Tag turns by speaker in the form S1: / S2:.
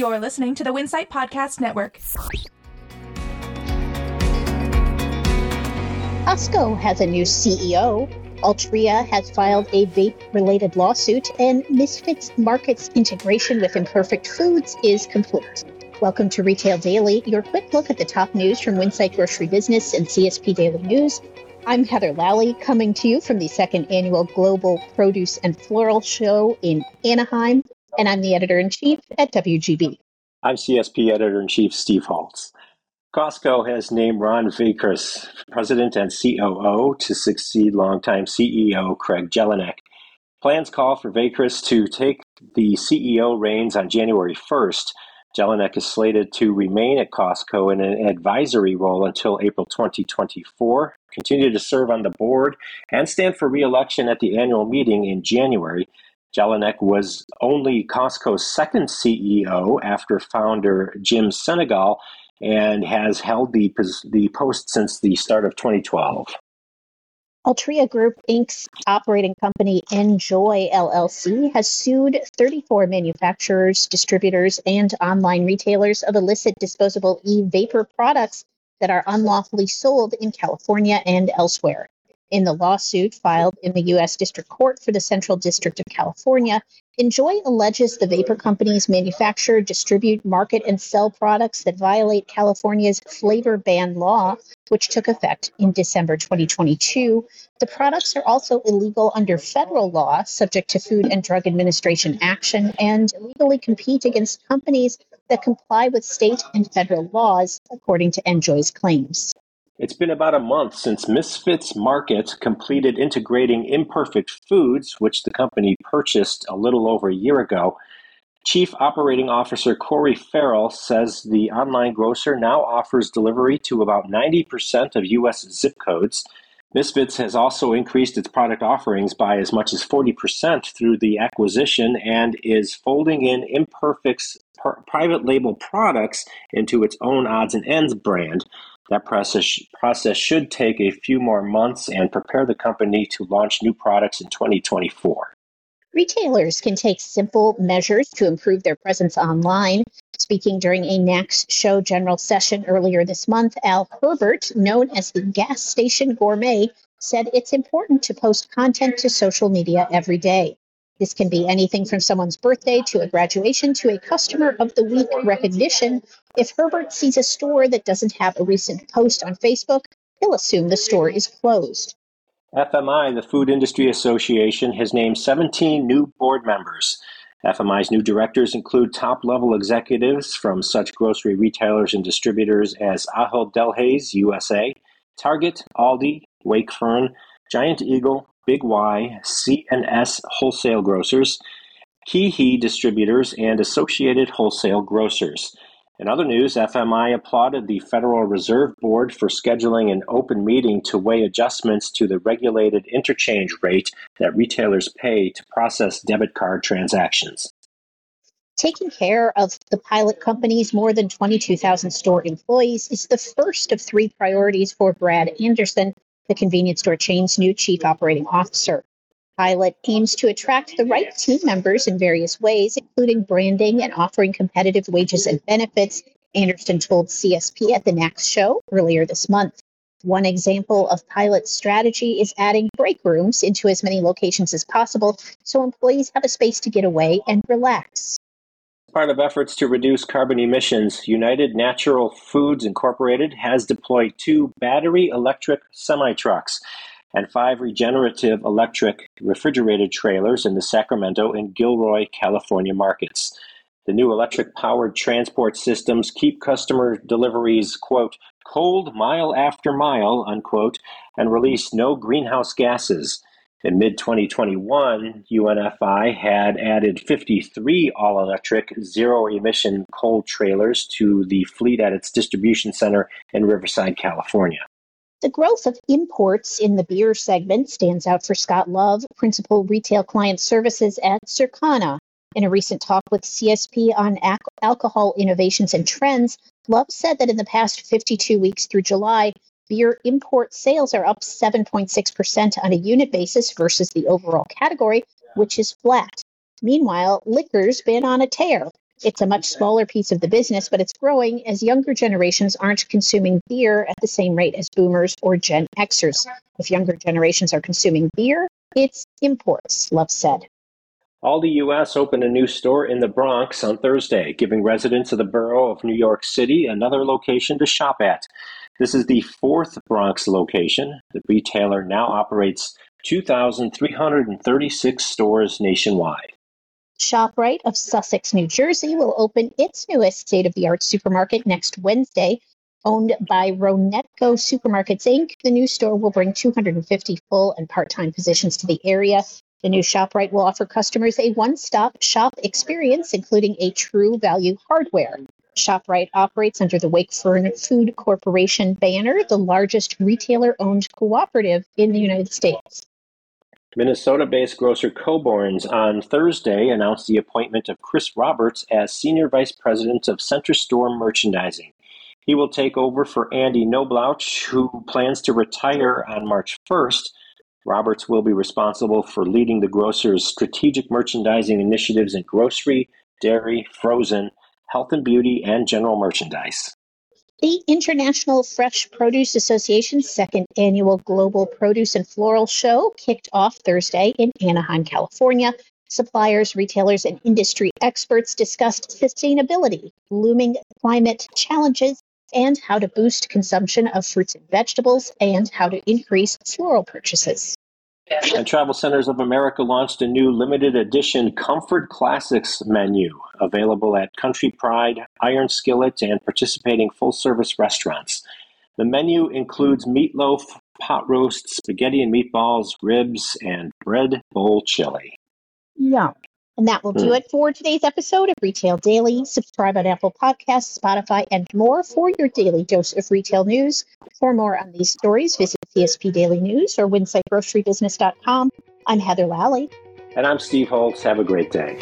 S1: You're listening to the Winsight Podcast Network.
S2: Costco has a new CEO. Altria has filed a vape related lawsuit, and Misfits Market's integration with Imperfect Foods is complete. Welcome to Retail Daily, your quick look at the top news from Winsight Grocery Business and CSP Daily News. I'm Heather Lally, coming to you from the second annual Global Produce and Floral Show in Anaheim, and I'm the editor in chief at WGB.
S3: I'm CSP editor in chief Steve Holtz. Costco has named Ron Vachris president and COO to succeed longtime CEO Craig Jelinek. Plans call for Vachris to take the CEO reins on January 1st. Jelinek is slated to remain at Costco in an advisory role until April 2024, continue to serve on the board, and stand for re-election at the annual meeting in January. Jelinek was only Costco's second CEO after founder Jim Sinegal and has held the, the post since the start of 2012.
S2: Altria Group Inc.'s operating company NJOY LLC has sued 34 manufacturers, distributors, and online retailers of illicit disposable e vapor products that are unlawfully sold in California and elsewhere. In the lawsuit filed in the U.S. District Court for the Central District of California, NJOY alleges the vapor companies manufacture, distribute, market, and sell products that violate California's flavor ban law, which took effect in December 2022. The products are also illegal under federal law, subject to Food and Drug Administration action, and illegally compete against companies that comply with state and federal laws, according to NJOY's claims.
S3: It's been about a month since Misfits Market completed integrating Imperfect Foods, which the company purchased a little over a year ago. Chief Operating Officer Corey Farrell says the online grocer now offers delivery to about 90% of U.S. zip codes. Misfits has also increased its product offerings by as much as 40% through the acquisition and is folding in Imperfect's private label products into its own odds and ends brand. That process, process should take a few more months and prepare the company to launch new products in 2024.
S2: Retailers can take simple measures to improve their presence online. Speaking during a NACS show general session earlier this month, Al Herbert, known as the gas station gourmet, said it's important to post content to social media every day. This can be anything from someone's birthday to a graduation to a customer of the week recognition. If Herbert sees a store that doesn't have a recent post on Facebook, he'll assume the store is closed.
S3: FMI, the Food Industry Association, has named 17 new board members. FMI's new directors include top level executives from such grocery retailers and distributors as Ahold Delhaize USA, Target, Aldi, Wakefern, Giant Eagle, Big Y, C&S Wholesale Grocers, KeHE Distributors, and Associated Wholesale Grocers. In other news, FMI applauded the Federal Reserve Board for scheduling an open meeting to weigh adjustments to the regulated interchange rate that retailers pay to process debit card transactions.
S2: Taking care of the pilot company's more than 22,000 store employees is the first of three priorities for Brad Anderson, the convenience store chain's new chief operating officer. Pilot aims to attract the right team members in various ways, including branding and offering competitive wages and benefits, Anderson told CSP at the NACS show earlier this month. One example of Pilot's strategy is adding break rooms into as many locations as possible so employees have a space to get away and relax
S3: part of efforts to reduce carbon emissions, United Natural Foods Incorporated has deployed two battery electric semi trucks and five regenerative electric refrigerated trailers in the Sacramento and Gilroy, California markets. The new electric powered transport systems keep customer deliveries, quote, cold mile after mile, unquote, and release no greenhouse gases. In mid 2021, UNFI had added 53 all electric, zero emission coal trailers to the fleet at its distribution center in Riverside, California.
S2: The growth of imports in the beer segment stands out for Scott Love, Principal Retail Client Services at Circana. In a recent talk with CSP on alcohol innovations and trends, Love said that in the past 52 weeks through July, beer import sales are up 7.6% on a unit basis versus the overall category, which is flat. Meanwhile, liquor's been on a tear. It's a much smaller piece of the business, but it's growing as younger generations aren't consuming beer at the same rate as boomers or Gen Xers. If younger generations are consuming beer, it's imports, Love said.
S3: Aldi US opened a new store in the Bronx on Thursday, giving residents of the borough of New York City another location to shop at. This is the fourth Bronx location. The retailer now operates 2,336 stores nationwide.
S2: ShopRite of Sussex, New Jersey will open its newest state of the art supermarket next Wednesday. Owned by Ronetco Supermarkets Inc., the new store will bring 250 full and part time positions to the area. The new ShopRite will offer customers a one stop shop experience, including a true value hardware. ShopRite operates under the Wakefern Food Corporation banner, the largest retailer owned cooperative in the United States.
S3: Minnesota based grocer Coborn's on Thursday announced the appointment of Chris Roberts as Senior Vice President of Center Store Merchandising. He will take over for Andy Knoblouch, who plans to retire on March 1st. Roberts will be responsible for leading the grocer's strategic merchandising initiatives in grocery, dairy, frozen, health and beauty, and general merchandise.
S2: The International Fresh Produce Association's second annual Global Produce and Floral Show kicked off Thursday in Anaheim, California. Suppliers, retailers, and industry experts discussed sustainability, looming climate challenges, and how to boost consumption of fruits and vegetables, and how to increase floral purchases.
S3: And Travel Centers of America launched a new limited edition Comfort Classics menu available at Country Pride, Iron Skillet, and participating full service restaurants. The menu includes meatloaf, pot roast, spaghetti and meatballs, ribs, and bread bowl chili.
S2: Yum. And that will do
S3: Mm.
S2: it for today's episode of Retail Daily. Subscribe on Apple Podcasts, Spotify, and more for your daily dose of retail news. For more on these stories, visit CSP Daily News or WinsightGroceryBusiness.com. I'm Heather Lally.
S3: And I'm Steve Holtz. Have a great day.